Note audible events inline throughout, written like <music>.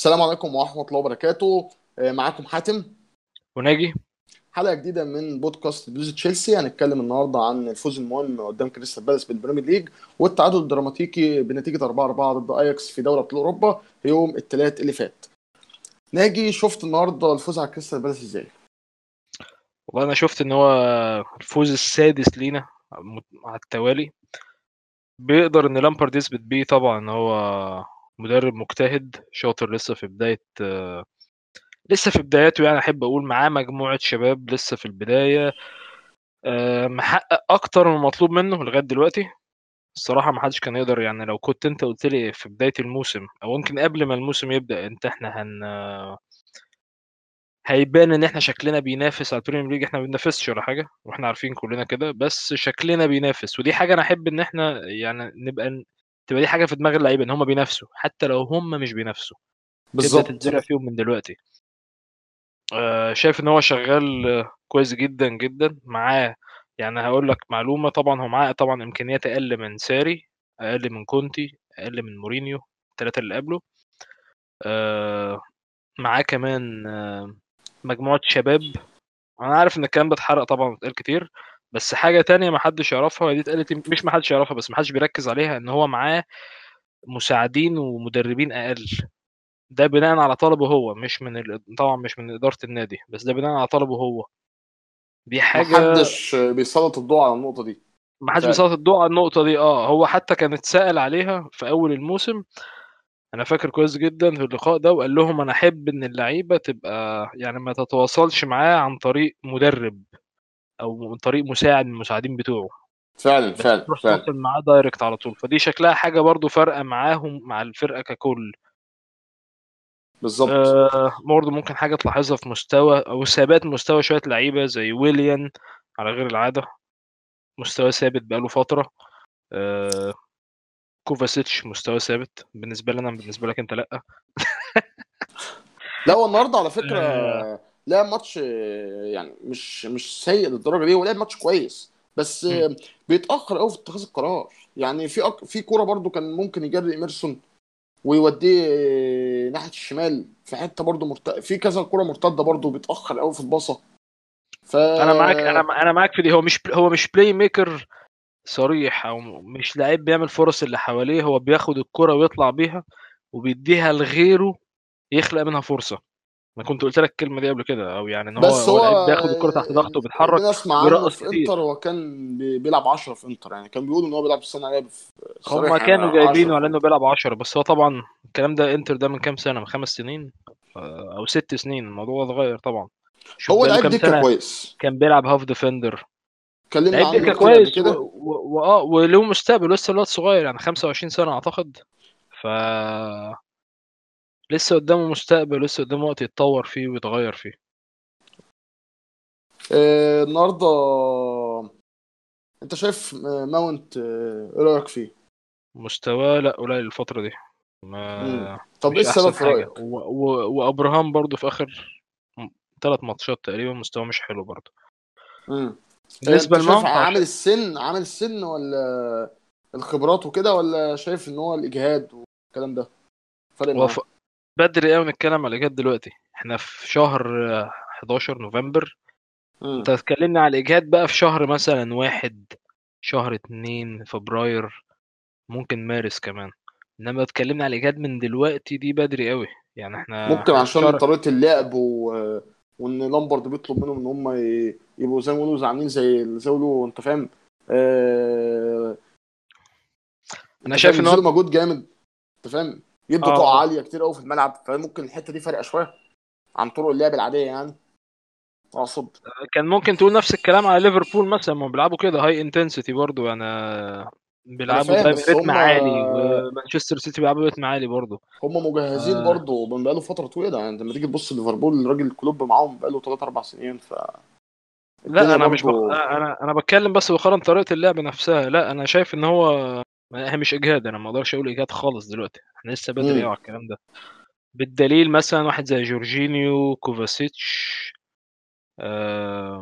السلام عليكم ورحمة الله وبركاته. آه، معاكم حاتم. وناجي. حلقة جديدة من بودكاست بلوز تشيلسي. هنتكلم النهاردة عن الفوز المهم قدام كريستال بالاس بال Premier League والتعادل الدراماتيكي بنتيجة 4-4 ضد أياكس في دوري أبطال أوروبا يوم الثلاث اللي فات. ناجي شفت النهاردة الفوز على كريستال بالاس إزاي؟ والله أنا شفت إن هو الفوز السادس لينا على التوالي. بيقدر إن لامبارد يثبت بيه طبعا إن هو مدرب مجتهد شاطر لسه في بداية لسه في بداياته يعني أحب أقول معاه مجموعة شباب لسه في البداية آه، محقق أكتر من المطلوب منه لغاية دلوقتي. الصراحة ما حدش كان يقدر يعني لو كنت أنت قلت لي في بداية الموسم أو يمكن قبل ما الموسم يبدأ أنت إحنا هن هيبان إن إحنا شكلنا بينافس على ال Premier League إحنا ما بننافسش ولا حاجة وإحنا عارفين كلنا كده بس شكلنا بينافس. ودي حاجة أنا أحب إن إحنا يعني نبقى تبقى دي حاجة في دماغ اللعيبة إن هم بينافسوا حتى لو هم مش بينافسوا. بالظبط. تتزرع فيهم من دلوقتي. آه، شايف إن هو شغال كويس جدا جدا. معاه يعني هقول لك معلومة طبعا هو معاه طبعا إمكانيات أقل من ساري أقل من كونتي أقل من مورينيو الثلاثه اللي قبله. آه، معاه كمان آه، مجموعة شباب. أنا عارف إن الكلام ده اتحرق طبعا اتقال كتير بس حاجة تانية ما حدش يعرفها دي اتقالت مش ما حدش يعرفها بس ما حدش بيركز عليها إن هو معاه مساعدين ومدربين أقل. ده بناء على طلبه هو مش من ال... طبعا مش من إدارة النادي بس ده بناء على طلبه هو. دي حاجة محدش بيسلط الضوء على النقطة دي. ما حدش. بيسلط الضوء على النقطة دي آه هو حتى كان اتسأل عليها في أول الموسم أنا فاكر كويس جدا في اللقاء ده وقال لهم أنا أحب إن اللعيبة تبقى يعني ما تتواصلش معاه عن طريق مدرب. أو من طريق مساعد من المساعدين بتوعه. فعلا فعلا تروح فعلا. تواصل معاه direct على طول. فدي شكلها حاجة برضو فارقة معاهم مع الفرقة ككل. بالظبط. آه برضو ممكن حاجة تلاحظها في مستوى أو ثبات مستوى شوية لعيبة زي ويليان على غير العادة. مستوى ثابت بقاله فترة. آه كوفاسيتش مستوى ثابت. بالنسبة لنا بالنسبة لك أنت لأ. لا هو النهارده على فكرة آه. لعب ماتش يعني مش مش سيء للدرجة دي هو لعب ماتش كويس بس مم. بيتأخر قوي في اتخاذ القرار. يعني في أك... في كورة برضو كان ممكن يجري ايمرسون ويوديه ناحية الشمال في حتة برضو مرت... في كذا كورة مرتدة برضو بيتأخر قوي في الباصة. ف أنا معاك أنا أنا معاك في دي. هو مش هو مش playmaker صريح أو مش لعيب بيعمل فرص اللي حواليه. هو بياخد الكرة ويطلع بيها وبيديها لغيره يخلق منها فرصة. أنا كنت قلت لك الكلمة دي قبل كده أو يعني إن هو بس هو بياخد الكرة تحت ضغط وبيتحرك اللي اسمع عنه في إنتر هو كان بي- بيلعب 10 في إنتر يعني كان بيقولوا إن هو بيلعب عليه هما صريح كانوا 10 جايبينه على إنه بيلعب 10 بس هو طبعا الكلام ده إنتر ده من كام سنة؟ من خمس سنين؟ آه، أو ست سنين الموضوع اتغير طبعا. هو لعيب سنة كويس. كان بيلعب half defender اتكلمنا لعيب عنه دكة كويس و- كده. و- واه وله مستقبل لسه الواد صغير يعني 25 سنة أعتقد. ف لسه قدامه مستقبل لسه قدامه وقت يتطور فيه ويتغير فيه آه، النهارده انت شايف آه، ماونت آه، إيه رأيك فيه؟ مستواه لا قليل الفترة دي مم. ما طب إيه السبب في رأيك؟ و... و... وأبراهام برضو في آخر ثلاث ماتشات تقريبا مستواه مش حلو برضو مم. آه، بالنسبة لماونت عامل السن عامل السن ولا الخبرات وكده ولا شايف إن هو الإجهاد والكلام ده فارق هو؟ ف... بدري قوي نتكلم على الاجهاد دلوقتي. إحنا في شهر آه، 11 نوفمبر. أنت اتكلمنا على الاجهاد بقى في شهر مثلا واحد شهر اتنين فبراير ممكن مارس كمان. إنما اتكلمنا على الاجهاد من دلوقتي دي بدري قوي. يعني إحنا ممكن عشان شهر طريقة اللعب و... وإن لامبرد بيطلب منهم إن هم ي... يبقوا زي ما بيقولوا عاملين زي زي ما بيقولوا أنت فاهم؟ آه... أنا شايف إن هو مجهود جامد أنت فاهم؟ يدوا طاقة آه عالية كتير قوي في الملعب فممكن الحتة دي فارقة شوية عن طرق اللعب العادية يعني. أقصد. كان ممكن تقول نفس الكلام على ليفربول مثلا ما بيلعبوا كده هاي انتنسيتي برضو يعني بيلعبوا رتم عالي ومانشستر سيتي بيلعبوا رتم عالي برضو. هم مجهزين آه. برضه من بقاله فترة طويلة يعني لما تيجي تبص ليفربول الراجل كلوب معاهم بقاله 3 4 سنين فالدنيا لا أنا مش بق... برضه أنا أنا بتكلم بس بقارن طريقة اللعب نفسها لا أنا شايف إن هو هي مش إجهاد أنا ما أقدرش أقول إجهاد خالص دلوقتي إحنا لسه بدري على الكلام ده. بالدليل مثلا واحد زي جورجينيو كوفاسيتش آه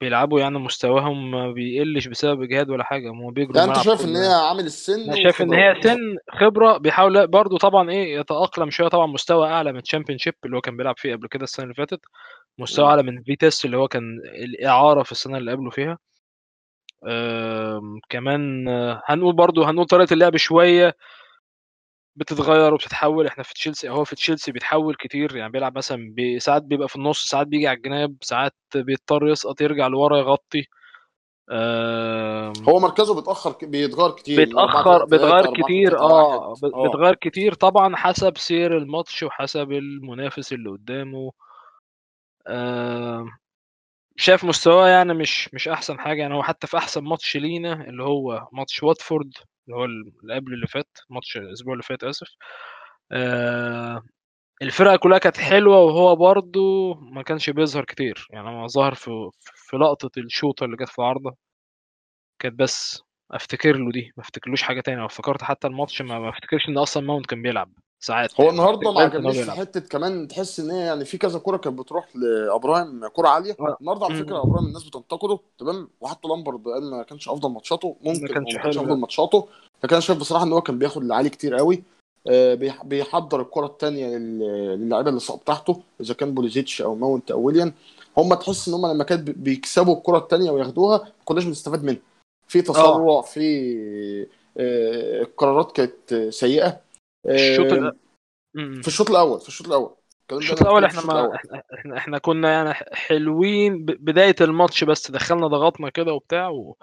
بيلعبوا يعني مستواهم ما بيقلش بسبب إجهاد ولا حاجة هم بيجروا يعني أنت شايف إن هي عامل السن أنا شايف إن هي سن خبرة بيحاول برضه طبعا إيه يتأقلم شوية طبعا مستوى أعلى من Championship اللي هو كان بيلعب فيه قبل كده السنة اللي فاتت مستوى. أعلى من فيتيس اللي هو كان الإعارة في السنة اللي قبله فيها. كمان آه، هنقول برضه هنقول طريقة اللعب شوية بتتغير وبتتحول. إحنا في تشيلسي هو في تشيلسي بيتحول كتير يعني بيلعب مثلا بي- ساعات بيبقى في النص ساعات بيجي على الجناب ساعات بيضطر يسقط يرجع لورا يغطي. هو مركزه بيتأخر بيتغير كتير من 4 بيتأخر 3 3 بيتغير 4 كتير 3 1 آه. بيتغير كتير طبعا حسب سير الماتش وحسب المنافس اللي قدامه. شايف مستواه يعني مش مش أحسن حاجة يعني هو حتى في أحسن ماتش لينا اللي هو ماتش واتفورد اللي هو اللي قبل اللي فات ماتش الأسبوع اللي فات آسف آه الفرقة كلها كانت حلوة وهو برضو ما كانش بيظهر كتير يعني هو ظهر في في لقطة الشوطة اللي جت في العارضة كانت بس أفتكر له دي ما أفتكرلوش حاجة تانية لو افتكرت حتى الماتش ما, ما أفتكرش إن أصلا ماونت كان بيلعب. ساعات هو يعني. النهارده ما عجبنيش حتة كمان تحس إن هي يعني في كذا كوره كانت بتروح لأبراهيم كوره عالية. آه. النهارده على فكرة. أبراهيم الناس بتنتقده. تمام؟ وحتى لامبرد قال ما كانش أفضل ماتشاته. ما ممكن كانش ما كانش أفضل ماتشاته. لكن أنا شايف بصراحة إن هو كان بياخد العالي كتير قوي. آه، بيح- بيحضر الكرة الثانية للاعيبه اللي تحته إذا كان بوليزيتش أو ماونت أو ويليان. هم تحس إن هم لما كانت بي- بيكسبوا الكرة الثانية وياخدوها ما كناش بنستفاد منها. في آه. تسرع في آه، القرارات كانت سيئة. الشوط ال... آه،. في الشوط الأول في الشوط الأول الشوط الأول إحنا ما إحنا إحنا, كنا يعني حلوين. بداية الماتش بس دخلنا ضغطنا كده وبتاع و...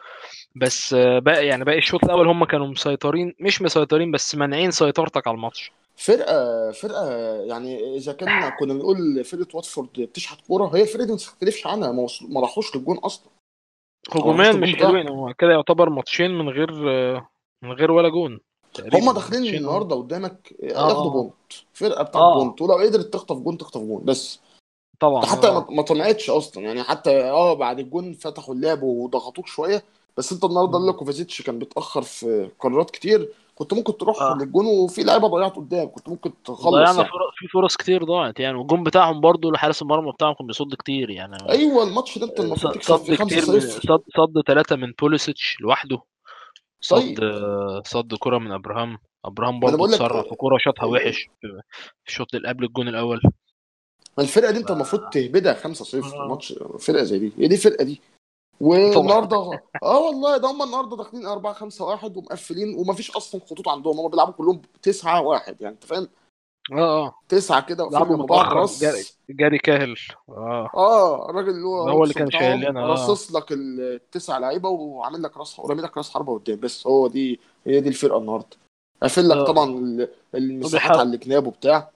بس آه، باقي يعني باقي الشوط الأول هم كانوا مسيطرين مش مسيطرين بس مانعين سيطرتك على الماتش فرقه فرقة يعني إذا كنا كنا بنقول فرقة واتفورد بتشحت كورة هي الفرقة دي ما تختلفش عنها ما وصل- ما راحوش للجون أصلا هجوميا مش حلوين هو كده يعتبر ماتشين من غير آه، من غير ولا جون هم داخلين النهارده قدامك آه ياخدوا آه. point. فرقة بتاعت آه. point. ولو قدرت تخطف جون تخطف جون بس. طبعا حتى ما آه. ما طمعتش أصلا. يعني حتى آه بعد الجون فتحوا اللعب وضغطوك شوية. بس أنت النهارده. اللي كوفازيتش كان بيتأخر في قرارات كتير. كنت ممكن تروح آه. للجون وفي لعيبة ضيعت قدام. كنت ممكن تخلص ضيعنا يعني. فرص في فرص كتير ضاعت. يعني والجون بتاعهم برضو لحارس المرمى بتاعهم كان بيصد كتير. يعني أيوه الماتش ده أنت آه، المفروض تكسب صد فيه كتير من 5-0 صد صد ثلاثة من بوليسيتش لوحده. صد طيب. صد كرة من أبراهام. أبراهام لك اتسرع في كرة شاطها وحش في الشوط اللي قبل الجون الأول. ما الفرقة دي. أنت المفروض تهبدها 5-0 آه، ماتش فرقة زي دي. هي دي الفرقة دي. والنهاردة آه والله ده هم النهارده داخلين 4 5 1 ومقفلين ومفيش أصلا خطوط عندهم. هم بيلعبوا كلهم 9 1 يعني أنت فاهم؟ آه آه. تسعة كده متأخر جاري راس جاري كاهل. آه. آه الراجل اللي هو هو اللي كان شايل لنا آه. رصص لك التسع لعيبة وعامل لك راس ورامي لك راس حربة قدام. بس هو دي هي دي الفرقة النهارده. قافل لك آه. طبعا ال- المساحات على الجناب وبتاع.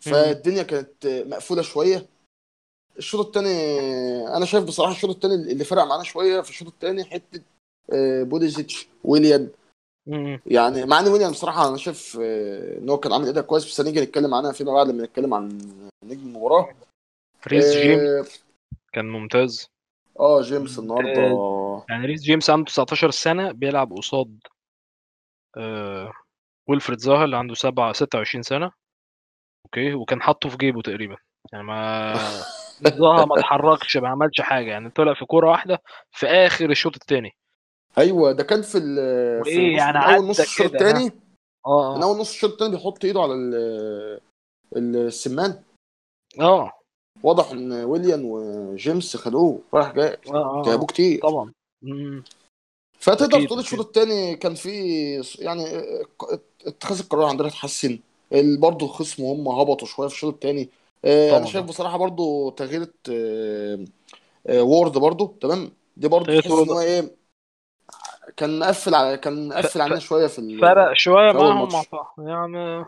فالدنيا كانت مقفولة شوية. الشوط الثاني أنا شايف بصراحة الشوط الثاني اللي فرق معانا شوية في الشوط الثاني حتة آه، بوليزيتش ويليان مم. يعني مع إن ويليان بصراحه أنا شايف آه، إن هو كان عامل اداء كويس بس هنيجي نتكلم عنها فيما بعد لما نتكلم عن نجم المباراه ريس جيمس آه كان ممتاز. آه، جيمس النهارده. ممتاز يعني ريس جيمس عنده 19 سنة بيلعب قصاد آه ويلفريد زاها اللي عنده 7 26 سنة. أوكي؟ وكان حاطه في جيبه تقريبا. يعني ما <laughs> زاها ما اتحركش ما عملش حاجة. يعني طلع في كورة واحدة في آخر الشوط الثاني أيوه ده كان في ال- في نص يعني أول نص الشوط الثاني آه من آه أول نص الشوط الثاني بيحط إيده على ال- السمان. آه. واضح إن ويليان وجيمس خدوه رايح جاي آه آه تعبوه كتير. طبعا. مم. فتقدر تقول الشوط الثاني كان فيه يعني اتخاذ القرار عندنا اتحسن. برضه الخصم هم هبطوا شوية في الشوط الثاني أنا طبعا. شايف آه بصراحة برضه تغيير آه، آه، وورد برضه تمام؟ دي برضه تحس إن هو إيه كان مقفل كان. مقفل. علينا شوية في ال- فرق أول معاهم مع صح يعني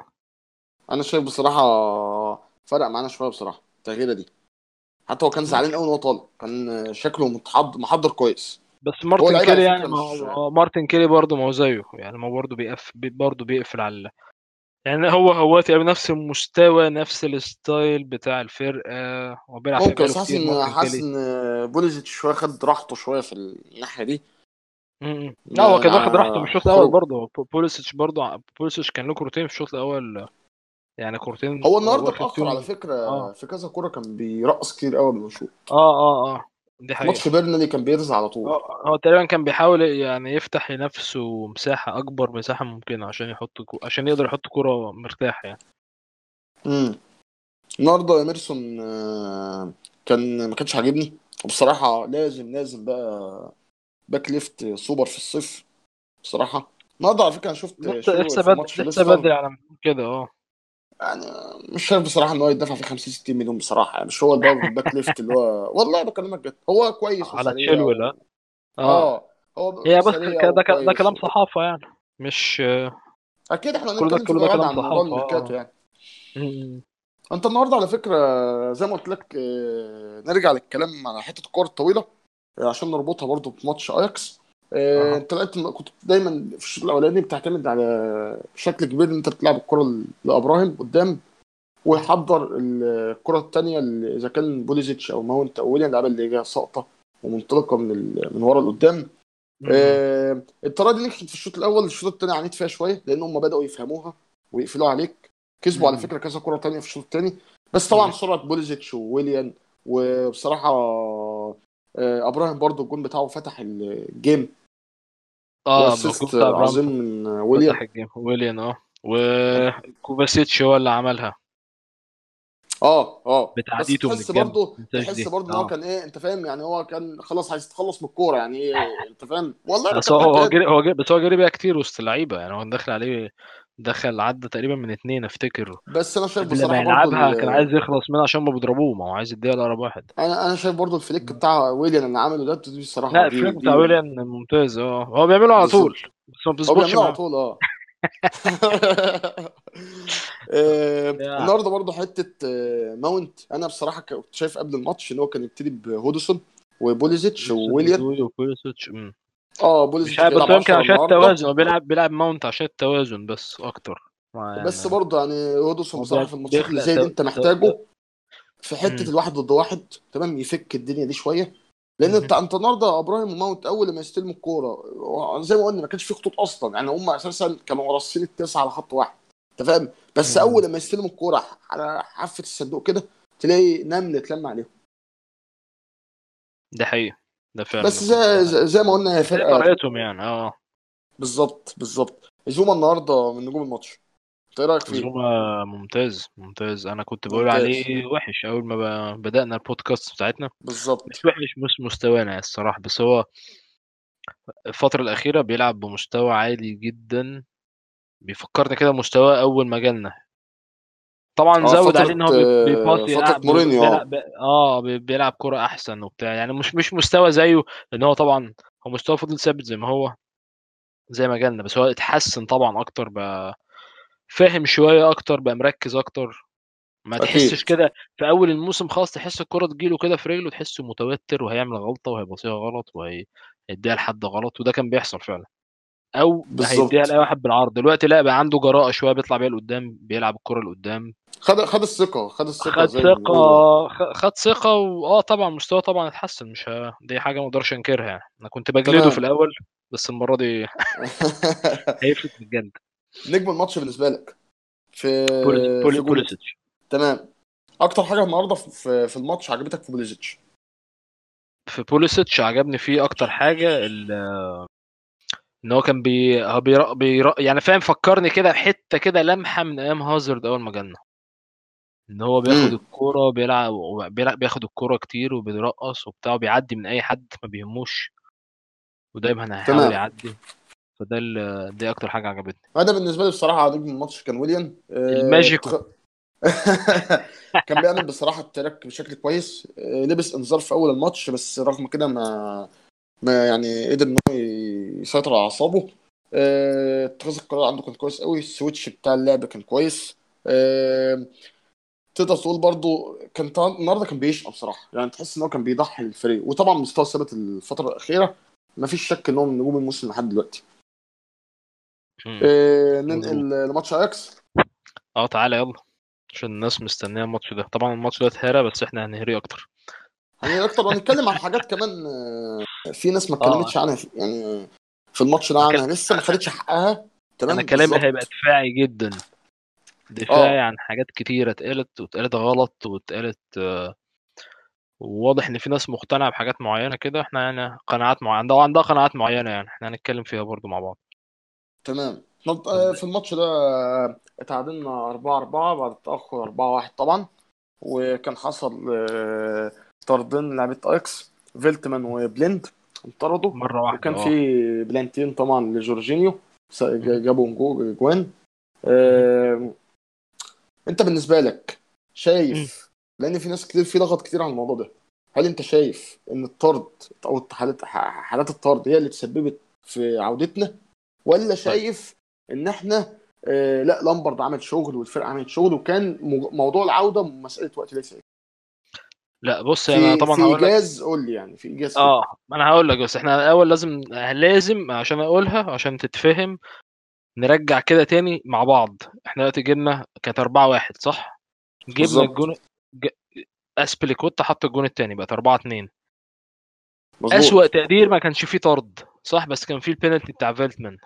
أنا شايف بصراحة فرق معانا شوية بصراحة التغييرة دي. حتى هو كان زعلان قوي وهو طالع. كان شكله متحضر محضر كويس. بس هو مارتن كيلي يعني ما مش هو مارتن كيلي برضه ما هو زيه. يعني ما هو برضه بيقفل برضه بيقفل على يعني هو هو نفس المستوى نفس ال style بتاع الفرقة. هو بيلعب فيها ممكن بس حاسس ان حاسس إن بوليزيتش شوية خد راحته شوية في الناحية دي. م-م. لا هو كان واخد راحته من مع الشوط الأول برضه. بو- بوليسيتش برضه بوليسيتش كان له كورتين في الشوط الأول. يعني كورتين هو النهارده اتأخر على فكرة. آه. في كذا كورة كان بيرقص كتير قوي ما يشوط آه آه آه. دي في حقيقة. ماتش بيرنلي كان بيرزع على طول. هو هو تقريبا كان بيحاول يعني يفتح لنفسه مساحة أكبر مساحة ممكنة عشان يحط كو... عشان يقدر يحط كرة مرتاح يعني. امم النهارده إيمرسون آه، كان ما كانش عاجبني. وبصراحة لازم لازم بقى back left super في الصيف بصراحة. النهارده على فكرة أنا شفت لسه في بدري لسه بدري على كده آه. يعني مش شايف بصراحة إن هو يدفع فيه 50 60 مليون بصراحة. يعني مش هو ال back <laughs> left اللي هو والله بكلمك جد هو كويس على وسريع تشيلويل و... آه. آه. هو هي بس ده ده كلام و... صحافة يعني مش أكيد إحنا كل ده فيما ده كلام الميركاتو آه. يعني. م- أنت النهارده على فكرة زي ما قلت لك آه، نرجع للكلام على حتة الكور الطويله آه، عشان نربطها برضو بماتش اياكس آه، انت كنت دايما في الشوط الأولاني بتعتمد على بشكل كبير إن انت بتلعب الكرة لإبراهيم قدام ويحضر الكرة الثانية إذا كان بوليزيتش أو ماونت أو ويليام اللعيبه اللي جاية ساقطة ومنطلقة من ال... من ورا لقدام. آه، الطريقة دي نجحت في الشوط الأول الشوط الثاني عانيت فيها شوية لأن هم بدأوا يفهموها ويقفلوا عليك. كسبوا على فكرة كذا كرة تانية في الشوط الثاني بس طبعا سرعة بوليزيتش وويليان وبصراحة إبراهيم برضو الجون بتاعه فتح ال game. آه عظيم من ال game. ويليان آه. وكوفاسيتش هو اللي عملها. آه آه. بس بتعديته من تحس برضه ال touch تحس دي برضه إن هو آه. كان إيه أنت فاهم؟ يعني هو كان خلاص عايز يتخلص من الكورة يعني إيه أنت فاهم؟ والله بس هو جري هو جري بس هو جري بيها كتير وسط اللعيبة يعني هو دخل عليه دخل عدى تقريبا من اتنين افتكر بس أنا شايف بصراحة برضه يلعبها كان عايز يخلص منها عشان ما بيضربوه. ما هو عايز يديها لأقرب واحد. أنا أنا شايف برضه ال flick بتاع ويليان اللي عمله ده دي بصراحة لا دي ال flick بتاع ويليان ممتاز. آه هو بيعمله على طول. بس ما هو بتظبطش بيعمله على طول آه. <laughs> <laughs> آه، النهارده برضه حتة آه، ماونت. أنا بصراحة كنت شايف قبل الماتش إن هو كان يبتدي بهودسون وبوليزيتش وويليان. آه مش بوليزيتش عارف بس يمكن 10 عشان التوازن هو بيلعب بيلعب ماونت عشان التوازن بس أكتر ما بس يعني برضه يعني هودسون هو بصراحة في الماتشات اللي زي دي. انت. محتاجه في حتة أمم. الواحد ضد واحد تمام يفك الدنيا دي شوية لأن. انت انت النهارده إبراهيم وماونت أول ما يستلموا الكورة زي ما قلنا ما كانش في خطوط أصلا يعني هم أساسا كانوا راصين التسعه على خط واحد أنت فاهم بس أمم. أول ما يستلموا الكورة على حافة الصندوق كده تلاقي نمل اتلم عليهم ده حقيقي ده فعلا بس زي, زي ما قلنا هي فرقة طريقتهم يعني آه. بالظبط بالظبط. زوما النهارده من نجوم الماتش. انت إيه رأيك فيه؟ زوما ممتاز ممتاز. أنا كنت بقول ممتاز. عليه وحش أول ما ب- بدأنا البودكاست بتاعتنا. مش بالظبط وحش مش مستوانا الصراحة بس هو الفترة الأخيرة بيلعب بمستوى عالي جدا. بيفكرني كده مستوى أول ما جالنا. طبعا آه زود عليه إن هو آه، بيباصي فترة لا بي- مورينيو. آه بيلعب بي- آه بي- بيلعب كرة أحسن وبتاع. يعني مش مش مستوى زيه لأن هو طبعا هو مستوى فضل ثابت زي ما هو زي ما جالنا بس هو اتحسن طبعا أكتر بقى فاهم شوية أكتر بقى مركز أكتر. ما تحسش كده في أول الموسم خلاص تحس الكرة تجيله كده في رجله تحسه متوتر وهيعمل غلطة وهيبصيها غلط وهيديها لحد غلط وده كان بيحصل فعلا. أو هيديها لأي واحد بالعرض. دلوقتي لا بقى عنده جراءة شوية بيطلع بيها لقدام بيلعب الكرة لقدام. خد خد الثقة خد الثقة خد خ- خد ثقة واه طبعا مستواه طبعا اتحسن مش ه... دي حاجة ما أقدرش انكرها يعني. أنا كنت بجلده في الأول بس المرة دي <laughs> هيفلت من نجم الماتش بالنسبة لك في بولي بوليسيتش. تمام. أكتر حاجة النهاردة في في الماتش عجبتك في بوليزيتش في بوليسيتش عجبني فيه أكتر حاجة ال- إن هو كان بي... هو بير... بير... يعني فاهم فكرني كده حتة كده لمحة من أيام هازارد أول ما جالنا. إن هو بياخد امم. الكورة بيلعب بيلعب بياخد الكورة كتير وبيرقص وبتاع وبيعدي من أي حد ما بيهموش. ودايما هيحاول يعدي. فده ال... دي أكتر حاجة عجبتني. أنا بالنسبة لي بصراحة نجم الماتش كان ويليام آه، الماجيكو. تخ... <laughs> كان بيعمل بصراحة ال track بشكل كويس آه، لبس انذار في أول الماتش بس رغم كده ما ما يعني قدر ان هو يسيطر على أعصابه. آه، اتخاذ القرار عنده كان كويس قوي. ال switch بتاع اللعب كان كويس. آه، تقدر تقول برضو كان النهارده كان بيشقى بصراحة. يعني تحس إن هو كان بيضحي للفريق وطبعا مستوى ثابت الفترة الأخيرة ما فيش شك ان هو من نجوم الموسم لحد دلوقتي. آه، ننقل لماتش أياكس. آه تعالى يلا. عشان الناس مستنية الماتش ده. طبعا الماتش ده اتهرى بس إحنا هنهريه أكتر. هنيجي أكتر. ونتكلم عن حاجات كمان في ناس ما آه. اتكلمتش عنها في- يعني في الماتش ده أنا. عنها. لسه ما خدتش حقها. أنا تمام كلامي هيبقى دفاعي جدا. دفاعي آه. عن حاجات كتيرة اتقالت واتقالت غلط واتقالت وواضح إن في ناس مقتنعة بحاجات معينة كده. إحنا يعني قناعات معينة عندها عندها قناعات معينة يعني. إحنا هنتكلم فيها برضو مع بعض. تمام. آه، في الماتش ده آه، اتعادلنا 4 4 بعد التأخر 4 1 طبعا. وكان حصل آه، طردين لعيبة أياكس فيلتمان وبليند. انطردوا. مرة واحدة وكان في آه بلنتين طبعا لجورجينيو. جابوا جو- جوان. آه، انت بالنسبة لك. شايف لأن في ناس كتير في لغط كتير عن الموضوع ده. هل انت شايف إن الطرد أو حالات حالات الطرد هي اللي تسببت في عودتنا؟ ولا طيب. شايف إن إحنا آه لأ لامبارد عمل شغل والفرقة عملت شغل وكان مو- موضوع العودة مسألة وقت ليس لا بص أنا في طبعا في هقول لك إيجاز قول لي يعني في فيه. آه ما أنا هقول لك بس إحنا الأول لازم لازم عشان أقولها عشان تتفهم نرجع كده تاني مع بعض. إحنا دلوقتي جبنا كانت 4 1 صح؟ جبنا الجون ج... أسبليكوتا حط الجون التاني بقت 4 2 أسوأ مظبوط تقدير ما كانش فيه طرد صح؟ بس كان فيه البينالتي بتاع فيلتمان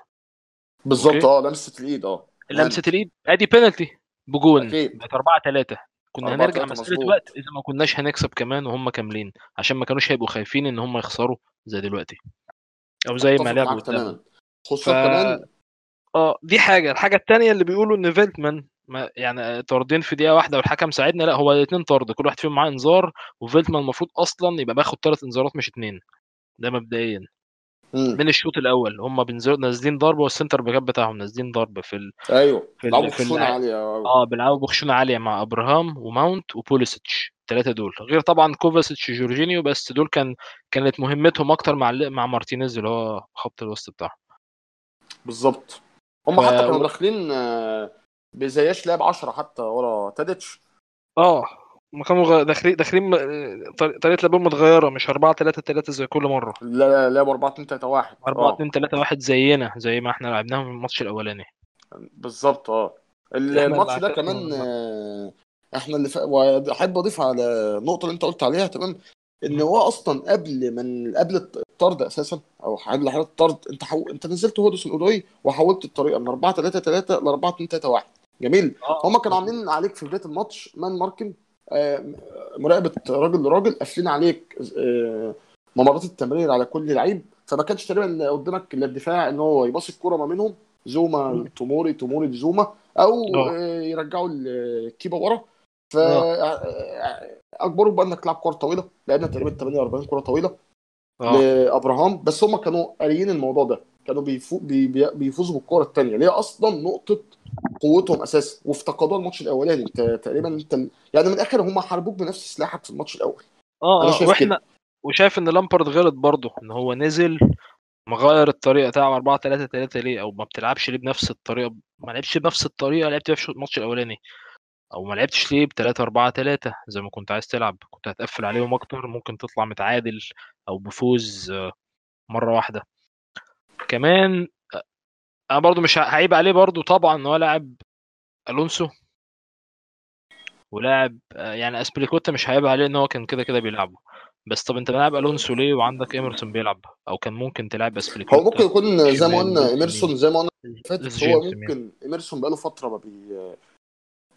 بالظبط آه لمسة الإيد آه. لمسة الإيد أدي بينالتي بجون بقت 4 3 كنا 4 هنرجع 3 مسألة وقت إذا ما كناش هنكسب كمان وهم كاملين عشان ما كانوش هيبقوا خايفين إن هم يخسروا زي دلوقتي. أو زي ما أتفق لعبوا معاك تماما. ف خصوصا كمان آه دي حاجة. الحاجة التانية اللي بيقولوا إن فيلتمان ما يعني طاردين في دقيقة واحدة والحكم ساعدنا لا هو الاثنين طرد. كل واحد فيهم معاه إنذار وفيلتمان المفروض أصلا يبقى باخد ثلاث إنذارات مش اثنين ده مبدئيا. من الشوط الأول. هم بينزلوا نازلين ضربة وال centre باكات بتاعهم نازلين ضربة في ال... أيوه. في ال... في اللع... عالية. أوي. آه بيلعبوا بخشونة عالية مع إبراهام وماونت وبوليسيتش الثلاثه دول. غير طبعا كوفاسيتش وجورجينيو بس دول كان كانت مهمتهم أكتر مع مع مارتينيز اللي هو خط الوسط بتاعهم. بالظبط. ف هم حتى كانوا داخلين آه، بزياش لعب 10 حتى ورا تاديتش. آه. ما كانوا غ- داخلين داخلين م- طريقة لعبهم متغيرة مش 4 3 3 زي كل مرة. لا لعبوا 4 2 3 1 4 آه. 2 3 1 زينا زي ما إحنا لعبناهم في الماتش الأولاني. بالظبط آه. الماتش ده كمان. آه، إحنا اللي ف... وأحب أضيف على النقطه اللي أنت قلت عليها تمام؟ إن. هو أصلا قبل من قبل الطرد أساسا أو قبل حالة الطرد أنت حو... أنت نزلت هودسون اودوي وحولت الطريقة من 4 3 3 ل 4 2 3 1 جميل. آه. هما كانوا عاملين عليك في بداية الماتش مان ماركن آه، مراقبة راجل لراجل قافلين عليك آه، ممرات التمرير على كل لعيب. فما كانش تقريبا قدامك الا الدفاع إن هو يباصي الكورة ما بينهم زوما. توموري توموري لزوما أو آه، يرجعوا الكيبة ورا. ف اجبروا بقى إنك تلعب كورة طويلة. لعبنا تقريبا 48 كورة طويلة آه. لأبراهام. بس هم كانوا قاريين الموضوع ده. كانوا بيفو بي بي- بيفوزوا بالكورة الثانية اللي هي أصلا نقطة قوتهم أساسا. وافتقدوها الماتش الاولاني انت تقريبا انت يعني من الآخر هم حاربوك بنفس سلاحك في الماتش الأول. آه أنا آه شايف كده. وإحنا وشايف إن لامبارد غلط برضه. إن هو نزل مغير الطريقة بتاع 4 3 3 ليه؟ أو ما بتلعبش ليه بنفس الطريقة ما لعبش بنفس الطريقة لعبت بيها في الماتش الأولاني. أو ما لعبتش ليه ب 3 4 3 زي ما كنت عايز تلعب. كنت هتقفل عليهم أكتر ممكن تطلع متعادل أو بفوز آه، مرة واحدة. كمان أنا برضو مش هعيب عليه برضو طبعا إن هو لاعب ألونسو. ولاعب يعني أسبليكوتا مش هعيب عليه إن هو كان كده كده بيلعبه. بس طب أنت بلاعب ألونسو ليه وعندك إيمرسون بيلعب؟ أو كان ممكن تلعب هو اسبليكوتا ممكن يكون زي ما قلنا إيمرسون زي ما قلنا فاتت هو ممكن إيمرسون بقاله فترة ما بي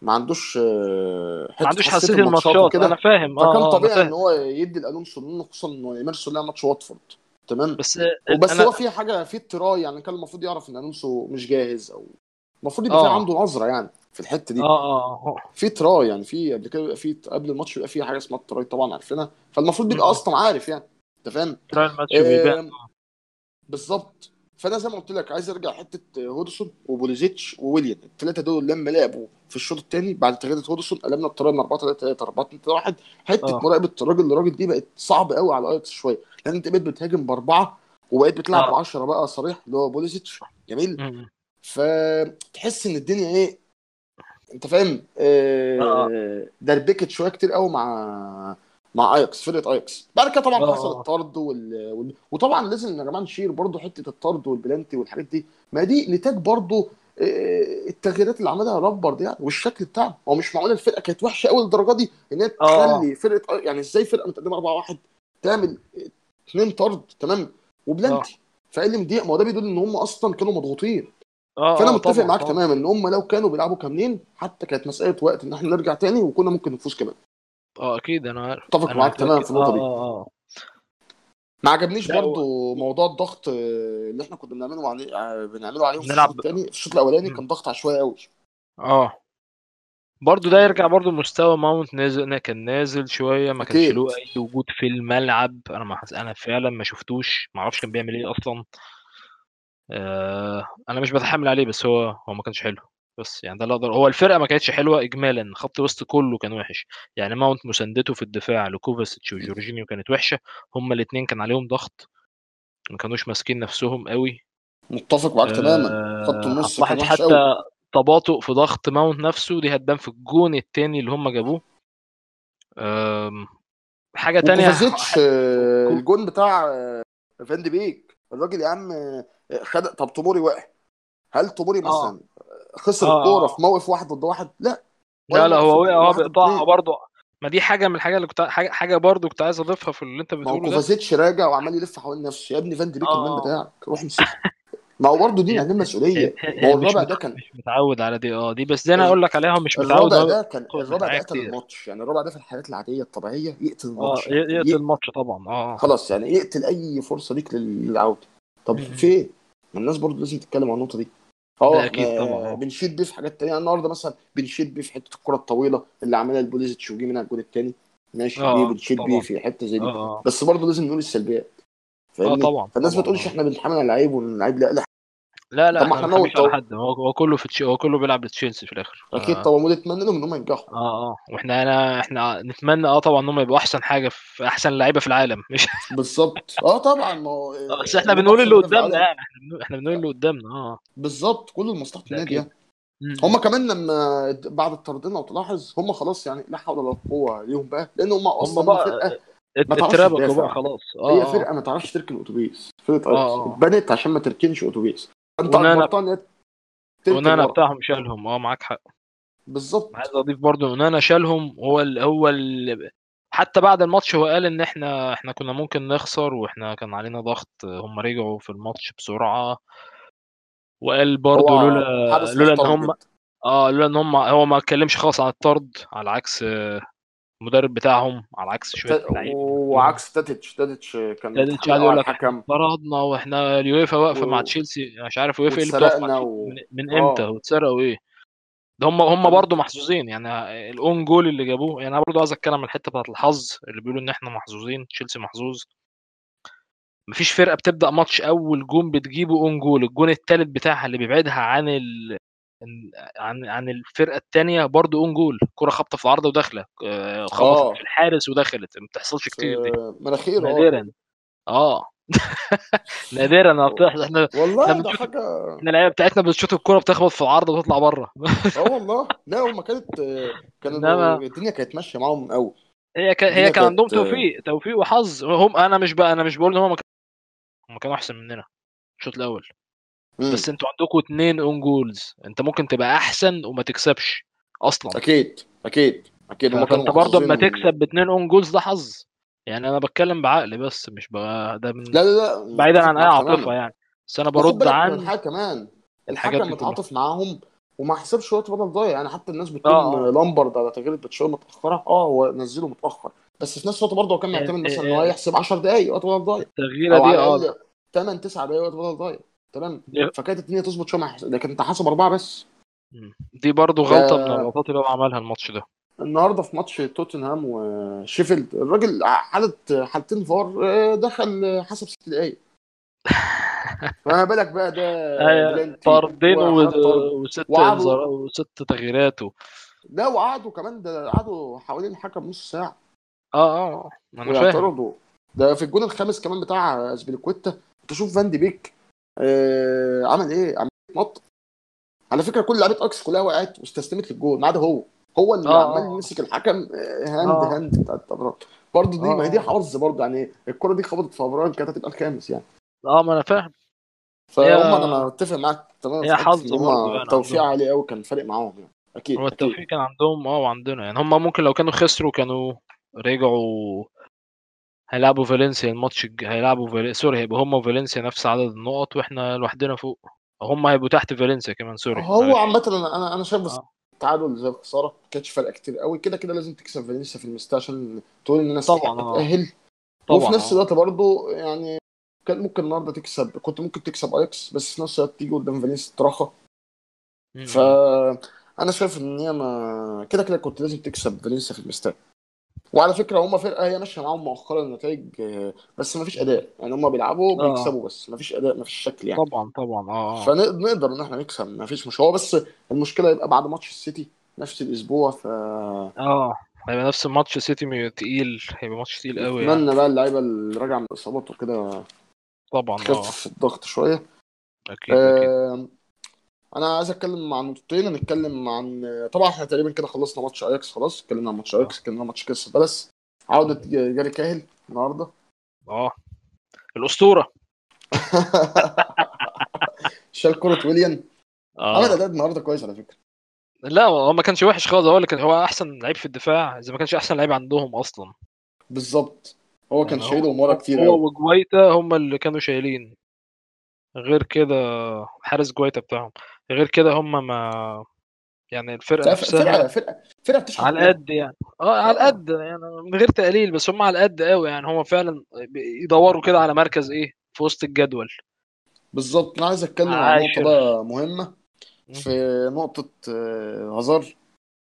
ما عندوش آه، ما عندوش حساسية الماتشات أنا فاهم. فكان آه أنا طبيعي إن هو يدي الالونسو منه خصوصا إن إيمرسون لعب ماتش واتفورد. تمام؟ بس آه، وبس أنا هو في حاجة في اضطرار يعني كان المفروض يعرف إن ألونسو مش جاهز أو المفروض يبقى آه. عنده نظرة يعني في الحتة دي. آه آه آه. في try يعني في قبل كده في قبل الماتش بيبقى في حاجة اسمها ال try طبعا عارفينها. فالمفروض بيبقى. أصلا عارف يعني أنت فاهم؟ تراي الماتش بيبان. آه بالظبط. فأنا زي ما قلت لك عايز أرجع حتة هودسون وبوليسيتش وويليام الثلاثه دول لما لعبوا في الشوط الثاني بعد تغيير هودسون قلبنا الطريقة من 4 3 3 4 2 3 1 حتة آه. مراقبة الراجل لراجل دي بقت صعبة قوي على اياكس شوية. لأن انت بقيت بتهاجم بأربعة وبقيت بتلعب ب آه. 10 بقى صريح اللي هو بوليسيتش جميل. فتحس إن الدنيا إيه أنت فاهم؟ آه آه آه، دربكت شوية كتير قوي مع مع اياكس فرقة اياكس بعد كده طبعا آه حصل الطرد وال... وال... وطبعا لازم يا جماعة نشير برضو حتة الطرد والبلانتي والحاجات دي. ما دي نتاج برضو آه، التغييرات اللي عملها لامبارد يعني والشكل بتاعه هو مش معقول الفرقة كانت وحشة قوي للدرجة دي إن هي تخلي فرقة يعني إزاي فرقة متقدمة 4 1 تعمل اثنين طرد تمام؟ آه. وبلانتي فاقل من دقيقه ما هو ده بيدل إن هم أصلا كانوا مضغوطين. آه فأنا آه متفق طبعا معاك طبعا. تماما إن هم لو كانوا بيلعبوا كاملين حتى كانت مسألة وقت إن إحنا نرجع تاني وكنا ممكن نفوز كمان. آه أكيد أنا عارف. أتفق معاك تماما في النقطة آه دي. آه آه ما عجبنيش برضو موضوع الضغط آه، اللي إحنا كنا بنعمله عليه آه، بنعمله عليهم في الشوط الثاني الشوط الأولاني. كان ضغط عشوائي قوي آه. برضو ده يرجع برضو مستوى ماونت نازل كان نازل شوية ما كانش له أي وجود في الملعب. أنا ما حس... أنا فعلا ما شفتوش ما أعرفش كان بيعمل إيه أصلا. آه أنا مش بتحمل عليه بس هو هو ما كانش حلو. بس يعني ده اللي أقدر هو الفرقة ما كانتش حلوة اجمالا خط الوسط كله كان وحش. يعني ماونت مساندته في الدفاع لكوفاتشيتش وجورجينيو كانت وحشة. هما الاثنين كان عليهم ضغط ما كانوش ماسكين نفسهم قوي متفق معاك تماما. خط آه النص كان وحش قوي حتى تباطؤ في ضغط ماونت نفسه دي هتبان في الجون التاني اللي هم جابوه. حاجة تانية وكوفاتشيتش آه، الجون بتاع آه، فان دي بيك. الراجل يا عم آه، خد طب توموري وقع هل توموري مثلا خسر الكورة في موقف واحد ضد واحد؟ لا. لا لا هو وقع هو بيقطعها برضه ما دي حاجة من الحاجات اللي كنت حاجة برضه كنت عايز أضيفها في اللي أنت ما بتقوله ده. كوفاتشيتش راجع وعمال يلف حوالين نفسه. يا ابني فان دي بيك ال man بتاعك روح امسكه. <laughs> ما هو برضه دي هي مسؤوليه ما هو الرابع. ده كان مش متعود على دي. آه دي بس دي أنا أقول لك عليها مش متعود الرابع ده كان الرابع ده قتل الماتش. يعني الرابع ده في الحالات العادية الطبيعية. يقتل آه الماتش. يعني يقتل ي... الماتش طبعا. آه. خلاص يعني يقتل أي فرصة ليك لل- للعودة. طب م- م. في؟ ما الناس برضه لازم تتكلم عن النقطة دي. آه أكيد طبعا. آه بنشيد بيه في حاجات تانية. النهارده مثلا بنشيد بيه في حتة الكرة الطويلة اللي عملها البوليزيتش وجي منها الجول التاني. ماشي آه آه بنشيد بيه في حتة زي آه دي آه. بس برضه لازم نقول السلبيات. آه طبعا فالناس ما تقولش آه. إحنا بنتحمل على اللعيب واللعيب لا لا. لا طب لا ما إحنا على حد هو كله في تشي... هو كله بيلعب لتشيلسي في الآخر. أكيد طبعا ونتمنى لهم إن هم ينجحوا. آه آه. وإحنا أنا إحنا نتمنى آه طبعا إن هم يبقوا أحسن حاجة في أحسن لعيبة في العالم. مش <laughs> بالظبط. آه طبعا ما هو آه، بس آه، إحنا بنقول اللي قدامنا يعني. إحنا بنقول اللي قدامنا آه. بالظبط كله لمصلحه النادي يعني. هم. كمان لما بعد الطردين لو تلاحظ هم خلاص يعني لا حول ولا قوة ليهم بقى لأن هم أصلا هم بقى فرقه ات- ما تعرفش اتربكوا بقى خلاص. هي آه آه. فرقه ما تعرفش تركن أتوبيس. فرقة اياكس آه. اتبنت عشان ما تركنش أتوبيس. أنت ونانا اجبرتها إن هي تركن ونانا بتاعهم شالهم. آه معاك حق. عايز بالظبط أضيف برضو ونانا شالهم. هو ال... هو ال... حتى بعد الماتش هو قال إن إحنا إحنا كنا ممكن نخسر وإحنا كان علينا ضغط. هم رجعوا في الماتش بسرعة. وقال برضو هو لولا لولا إن هم آه لولا إن هم هو ما اتكلمش خالص عن الطرد. على عكس آه، المدرب بتاعهم على عكس شوية لعيبة. وعكس تاتيتش تاتيتش كان متحامل قاعد يقول لك الحكم. اتطردنا وإحنا اليويفا واقفة مع و... تشيلسي مش عارف اليويفا إيه اللي بتقف مع تشيلسي و من, من إمتى واتسرقوا إيه؟ ده هم هم برضه محظوظين يعني ال own goal اللي جابوه يعني أنا برضه عايز أتكلم عن الحتة بتاعت الحظ اللي بيقولوا إن إحنا محظوظين تشيلسي محظوظ. مفيش فرقة بتبدأ ماتش أول جون بتجيبه own goal الجون التالت بتاعها اللي بيبعدها عن ال... عن عن الفرقة الثانية برضه own goal كرة خبطه في العارضه وداخلة آه، خبطت في آه. الحارس ودخلت ما بتحصلش كتير دي. مناخير آه. نادرا. آه. <laughs> نادرا <laughs> إحنا والله ده حاجة إحنا اللعيبه بتاعتنا بتشوط الكوره بتخبط في العارضه وتطلع بره. آه والله. لا هما كانت إنما الدنيا كانت ماشية معاهم قوي هي كان هي كان عندهم كانت توفيق توفيق وحظ. هم أنا مش بقى أنا مش بقول إن هم هم كانوا أحسن مننا. الشوط الأول. امم بس أنتوا عندكم اتنين own goals انت ممكن تبقى احسن وما تكسبش أصلا. أكيد أكيد أكيد. كانوا فانت برضه اما تكسب باتنين own goals ده حظ. يعني أنا بتكلم بعقل بس مش بقى ده من لا لا لا. بعيدا عن أي عاطفة يعني. بس أنا برضه عن حاجة كمان. الحكم متعاطف معاهم وما حسبش وقت بدل ضايع. يعني حتى الناس آه بتلوم آه. لامبارد على تغيير باتشواي متأخرة. آه هو نزله متأخر. بس في نفس الوقت برضه هو كان ال- معتمد مثلا إن هو ال- يحسب 10 دقائق وقت بدل ضايع. التغييرة دي آه. الأقل 8 9 دقائق وقت بدل ضايع. تمام؟ فكانت الدنيا تظبط شوية مع لكن انت حاسب أربعة بس. دي برضه غلطة من ده الغلطات اللي هو عملها الماتش ده. النهارده في ماتش توتنهام وشيفيلد الراجل حالة حالتين فار آه، دخل حسب ست دقايق. <laughs> فما بالك بقى ده وحالات طرد وست وست تغييرات. لا وقعدوا كمان ده قعدوا حوالين الحكم نص ساعة. آه آه ما أنا فاهم. ده في الجون الخامس كمان بتاع اسبيليكويتا تشوف فان دي بيك آه عمل إيه؟ عمل نط على فكرة كل لعيبة أياكس كلها وقعت واستسلمت للجون ما عدا هو. هو اللي آه عمال آه يمسك الحكم آه، hand آه. hand بتاع التمريرات برضه دي ما هي دي حظ برضه يعني الكرة دي خبطت في أبراهام كانت هتبقى الخامس يعني. آه ما أنا فاهم. فهم أنا متفق معاك تماما في هي حظ يعني توفيق عالي قوي كان فارق معاهم يعني. أكيد هو التوفيق كان عندهم آه وعندنا يعني. هم ممكن لو كانوا خسروا كانوا رجعوا هيلعبوا فالنسيا الماتش الج... هيلعبوا فال... sorry هيبقوا هم وفالنسيا نفس عدد النقط وإحنا لوحدنا فوق. هم هيبقوا تحت فالنسيا كمان sorry. هو عامة أنا أنا أنا شايف بس آه. تعادل زي الخسارة ما كانتش فارقه كتير قوي. كده كده لازم تكسب فالنسيا في المستوى عشان تقول إن أنا طبعاً، استحق آه. اتاهل طبعا وفي نفس آه. الوقت برضه يعني كان ممكن النهارده تكسب كنت ممكن تكسب أياكس بس في نفس الوقت تيجي قدام فالنسيا تراخى ف أنا شايف إن هي ما كده كده كنت لازم تكسب فالنسيا في المستوى. وعلى فكرة هم فرقة هي ماشية معاهم مؤخرا النتائج آه، بس ما فيش أداء. يعني هم بيلعبوا آه. بيكسبوا بس ما فيش أداء ما فيش شكل يعني. طبعا طبعا آه آه. فنقدر إن إحنا نكسب ما فيش مش هو بس المشكلة يبقى بعد ماتش السيتي نفس الأسبوع ف آه هيبقى نفس ماتش سيتي تقيل هيبقى ماتش تقيل قوي يعني. اتمنى بقى اللعيبة اللي راجعة من الإصابات وكده طبعا آه. تخفف الضغط شوية. أكيد أكيد. آه، أنا عايز اتكلم عن نقطتين هنتكلم عن طبعا إحنا تقريبا كده خلصنا ماتش اياكس خلاص اتكلمنا عن ماتش اياكس اتكلمنا عن ماتش كريستال بالاس. عودة جاري كاهيل النهارده؟ آه. الأسطورة. <laughs> شال كرة ويليام. عمل آه أداء النهارده كويس على فكرة. لا هو ما كانش وحش خالص هو اللي كان هو أحسن لعيب في الدفاع إذا ما كانش أحسن لعيب عندهم أصلا. بالظبط. هو كان يعني شايلهم ورا كتير هو وجوايتا هم اللي كانوا شايلين. غير كده حارس جوايتا بتاعهم. غير كده هم ما يعني الفرقة نفسها فرقه فرقه فرقة بتشحن على. قد يعني. آه على آه. قد يعني من غير تقليل بس هم على قد قوي يعني. هم فعلا يدوروا كده على مركز إيه؟ في وسط الجدول. بالظبط. أنا عايز أتكلم عن. نقطة بقى مهمة. في نقطة آه، هازار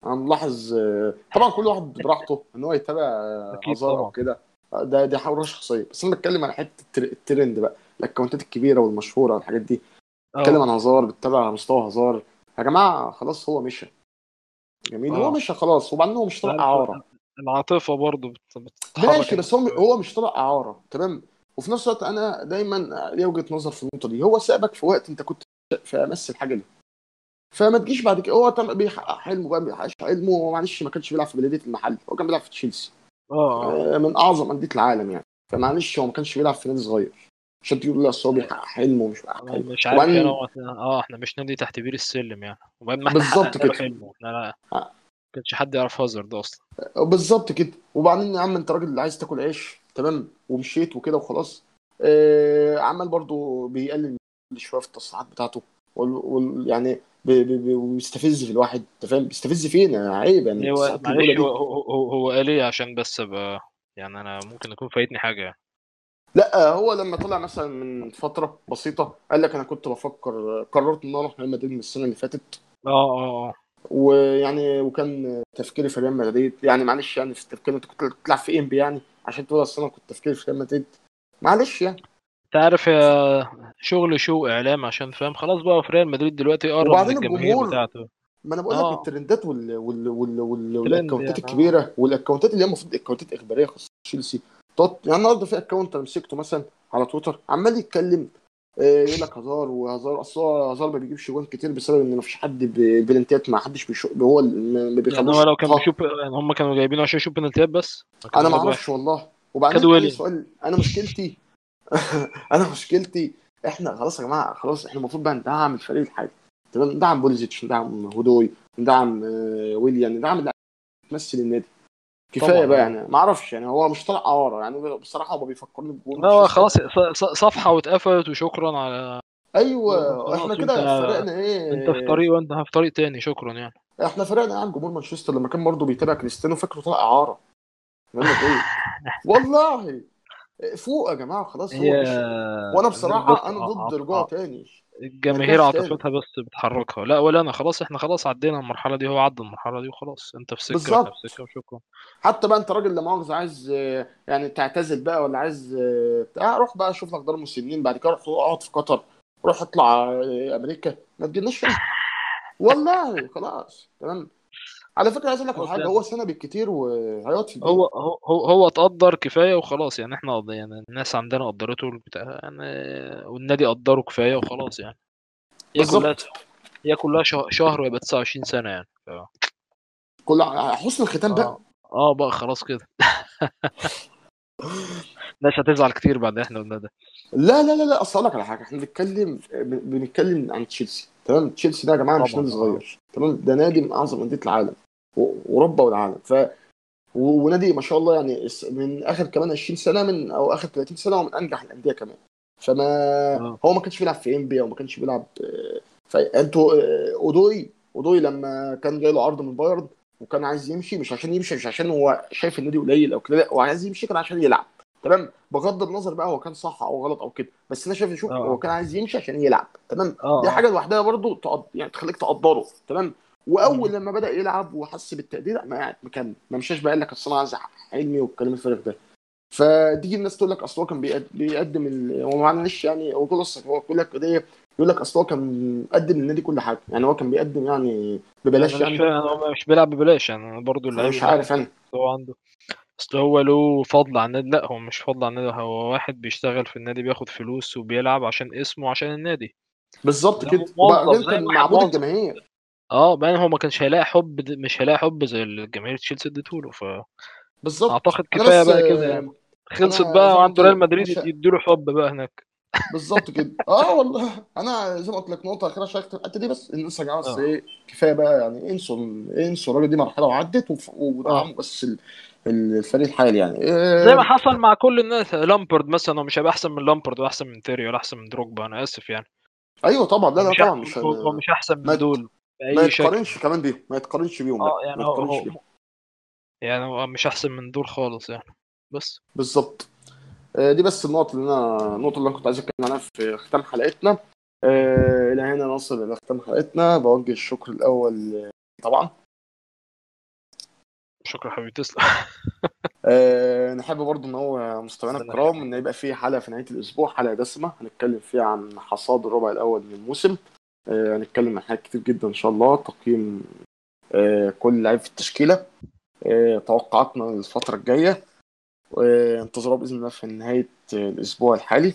أنا ملاحظ آه، طبعا كل واحد براحته إن هو يتابع آه، هازار أو. كده. ده دي حوار شخصية. بس أنا بتكلم على حتة التر- الترند بقى. الأكونتات الكبيرة والمشهورة والحاجات دي. بتكلم آه. عن هازار بتتابع على مستوى هازار يا جماعة خلاص هو مشى. جميل هو آه. مشى خلاص وبعدين هو مش طالع عارف إعارة. العاطفة بتتحرك ماشي بس هو هو مش طالع إعارة تمام؟ وفي نفس الوقت أنا دايما ليا وجهة نظر في النقطة دي. هو سابك في وقت أنت كنت في أمس الحاجة دي. فما تجيش بعد كده. هو تم- بيحقق حلمه بقى بيحقق حلمه. هو معلش ما كانش بيلعب في بلدية المحل هو كان بيلعب في تشيلسي. آه. آه من أعظم أندية العالم يعني. فمعلش هو ما كانش بيلعب في نادي صغير. عشان تقول لا أصل هو بيحقق حلمه ومش بيحقق حلمه مش عارف وبعدين هو آه إحنا مش نادي تحت بير السلم يعني. وبعدين ما إحنا بالظبط له كده. حلمه. إحنا لا. آه. ما كانش حد يعرف هازارد ده أصلا. بالظبط كده. وبعدين يا عم أنت راجل عايز تاكل عيش تمام؟ ومشيت وكده وخلاص. آه عمال برضو بيقلل شوية في التصريحات بتاعته. وال... وال... يعني بي- بي- بي- بيستفز في الواحد أنت فاهم؟ بيستفز فينا عيب يعني. هو معلش دي هو هو, هو قال إيه؟ عشان بس ابقى يعني أنا ممكن يكون فايتني حاجة يعني. لا هو لما طلع مثلا من فترة بسيطة قال لك أنا كنت بفكر قررت إن أنا أروح ريال مدريد من السنة اللي فاتت. آه آه آه. ويعني وكان تفكيري في ريال مدريد يعني معلش يعني في التفكير أنت كنت بتلعب في إنبي يعني؟ عشان تقول اصل أنا كنت تفكيري في ريال مدريد. معلش يعني. أنت عارف يا شغل شو إعلام عشان فاهم؟ خلاص بقى في ريال مدريد دلوقتي يقرب من الجماهير الجمهور بتاعته. ما أنا بقول لك آه. الترندات وال وال وال وال والأكونتات يعني آه. الكبيرة والأكونتات اللي هي المفروض أكونتات إخبارية خاصة تشيلسي. تقعد- يعني النهارده في اكونت أنا مسكته مثلا على تويتر عمال يتكلم آه، يقول لك هزار وهزار أصل هزار ما بيجيبش جوان كتير بسبب إن ما فيش حد بلنتيات ما حدش بيشوف هو اللي ما يعني بيخلوش هو لو كان يحطها. بيشوف يعني هم كانوا جايبينه عشان يشوف بنالتيات بس أنا ما أعرفش والله. وبعدين سؤال أنا مشكلتي <laughs> أنا مشكلتي إحنا خلاص يا جماعة خلاص إحنا المفروض بقى ندعم الفريق الحالي. تمام؟ ندعم بوليزيتش ندعم هودوي ندعم آه، ويليام ندعم اللي بتمثل النادي. كفاية بقى يعني. ما أعرفش يعني هو مش طالع اعاره يعني بصراحة هو بيفكرني بجول لا هو خلاص صفحة واتقفلت وشكرا على أيوه إحنا كده فرقنا أنت في إيه طريق وأنت في طريق تاني شكرا يعني. إحنا فرقنا عن جمهور مانشستر لما كان برضه بيتابع كريستيانو فاكره طالع إعارة. إيه؟ <laughs> والله فوق يا جماعة خلاص هو وأنا بصراحة أنا ضد ع- رجوعه ع- تاني. الجماهير عاطفتها بس بتحركها. لا ولا أنا خلاص إحنا خلاص عدينا المرحلة دي هو عدى المرحلة دي وخلاص. أنت في سكة وإحنا في بالظبط. سكة وشكرا. حتى بقى أنت راجل لا مؤاخذه عايز يعني تعتزل بقى ولا عايز بتاع روح بقى شوف لك دار مسنين بعد كده روح اقعد في قطر. روح اطلع آه، أمريكا. ما تجيناش والله خلاص. تمام. على فكرة عايز أقول لك على حاجة هو سنه بالكتير وهيقعد في هو البيت. هو هو هو اتقدر كفاية وخلاص يعني إحنا يعني الناس عندنا قدرته البتاع يعني والنادي قدره كفاية وخلاص يعني. هي كلها بالظبط هي كلها شه- شهر ويبقى 29 سنة يعني. ف... كل حسن الختام بقى. آه. آه بقى خلاص كده. <laughs> الناس هتزعل كتير بعد إحنا قلنا ده. لا لا لا لا أصل أقول لك على حاجة إحنا بنتكلم بنتكلم عن تشيلسي. تمام؟ تشيلسي ده يا جماعة مش نادي صغير. تمام؟ ده نادي من أعظم أندية العالم وأوروبا والعالم. ف ونادي ما شاء الله يعني من آخر كمان 20 سنة من أو آخر 30 سنة ومن أنجح الأندية كمان. فما آه. هو ما كانش بيلعب في إنبي أو ما كانش بيلعب آه، فانتوا آه، أودوي ودوي لما كان جاي له عرض من بايرن وكان عايز يمشي مش عشان يمشي مش عشان هو شايف النادي قليل أو كده لا هو عايز يمشي كان عشان يلعب. تمام؟ بغض النظر بقى هو كان صح أو غلط أو كده بس أنا شايف شوف آه. هو كان عايز يمشي عشان يلعب تمام؟ دي آه. حاجة لوحدها برضو تقد... يعني تخليك تقدره تمام؟ وأول لما بدأ يلعب وحس بالتقدير ما قاعد مكمل ما مشاش بقى قال لك أصل أنا عايز حلمي والكلام الفارغ ده. فتيجي الناس تقول لك أصل هو كان بيقد- بيقدم ال... هو معلش يعني هو كل هو كل لك قضيه يقول لك أصل هو كان مقدم للنادي كل حاجة يعني هو كان بيقدم يعني ببلاش مش يعني. فاهم هو مش بيلعب ببلاش يعني برضه اللعيب مش عارف أنا هو عنده. أصل هو له فضل على النادي لا هو مش فضل على النادي هو واحد بيشتغل في النادي بياخد فلوس وبيلعب عشان اسمه وعشان النادي. بالظبط كده. وبعدين كان معبود موظف الجماهير. آه بقى هو ما كانش هيلاقي حب مش هيلاقي حب زي الجماهير تشيلسي اديتوله بالظبط. فاعتقد أنا كفاية بقى كده يعني. آه، خلصت بقى وعنده ريال مدريد. يديله حب بقى هناك. بالظبط كده. <laughs> آه والله. أنا زي ما قلت لك نقطه اخيره شاركت الحتة دي بس الناس يا جماعة بس آه. إيه كفاية بقى يعني انسوا انسوا الراجل دي مرحلة وعدت وف- ودعموا بس ال- الفريق الحالي يعني. زي ما إيه. حصل مع كل الناس لامبرد مثلا هو مش هيبقى أحسن من لامبرد ولا احسن من تيري ولا أحسن من دروجبا أنا آسف يعني. أيوه طبعا لا لا مش طبعا مش هو. مش أحسن من. دول ما يتقارنش كمان بيهم ما يتقارنش بيهم آه يعني هو يعني هو مش أحسن من دول خالص يعني بس. بالظبط. آه، دي بس النقط اللي أنا النقطة اللي أنا كنت عايز أتكلم عنها في ختام حلقتنا. آه، إلى هنا نصل إلى ختام حلقتنا. بوجه الشكر الأول طبعا. شكرا حبيبي تسلم. <laughs> أه نحب برضو إن هو مستمعينا الكرام إن يبقى في حلقة في نهاية الأسبوع حلقة دسمة. هنتكلم فيها عن حصاد الربع الأول من الموسم. أه هنتكلم عن حاجات كتير جدا إن شاء الله. تقييم أه كل لعيب في التشكيلة. أه توقعاتنا للفترة الجاية. أه انتظروها بإذن الله في نهاية آه، الأسبوع الحالي.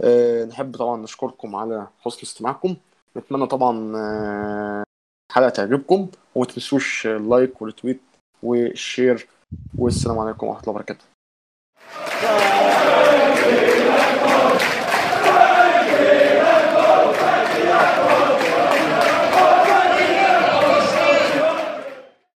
أه نحب طبعا نشكركم على حسن استماعكم. نتمنى طبعا آه، الحلقة تعجبكم. وما تنسوش اللايك والتويت والشير والسلام عليكم ورحمة الله وبركاته.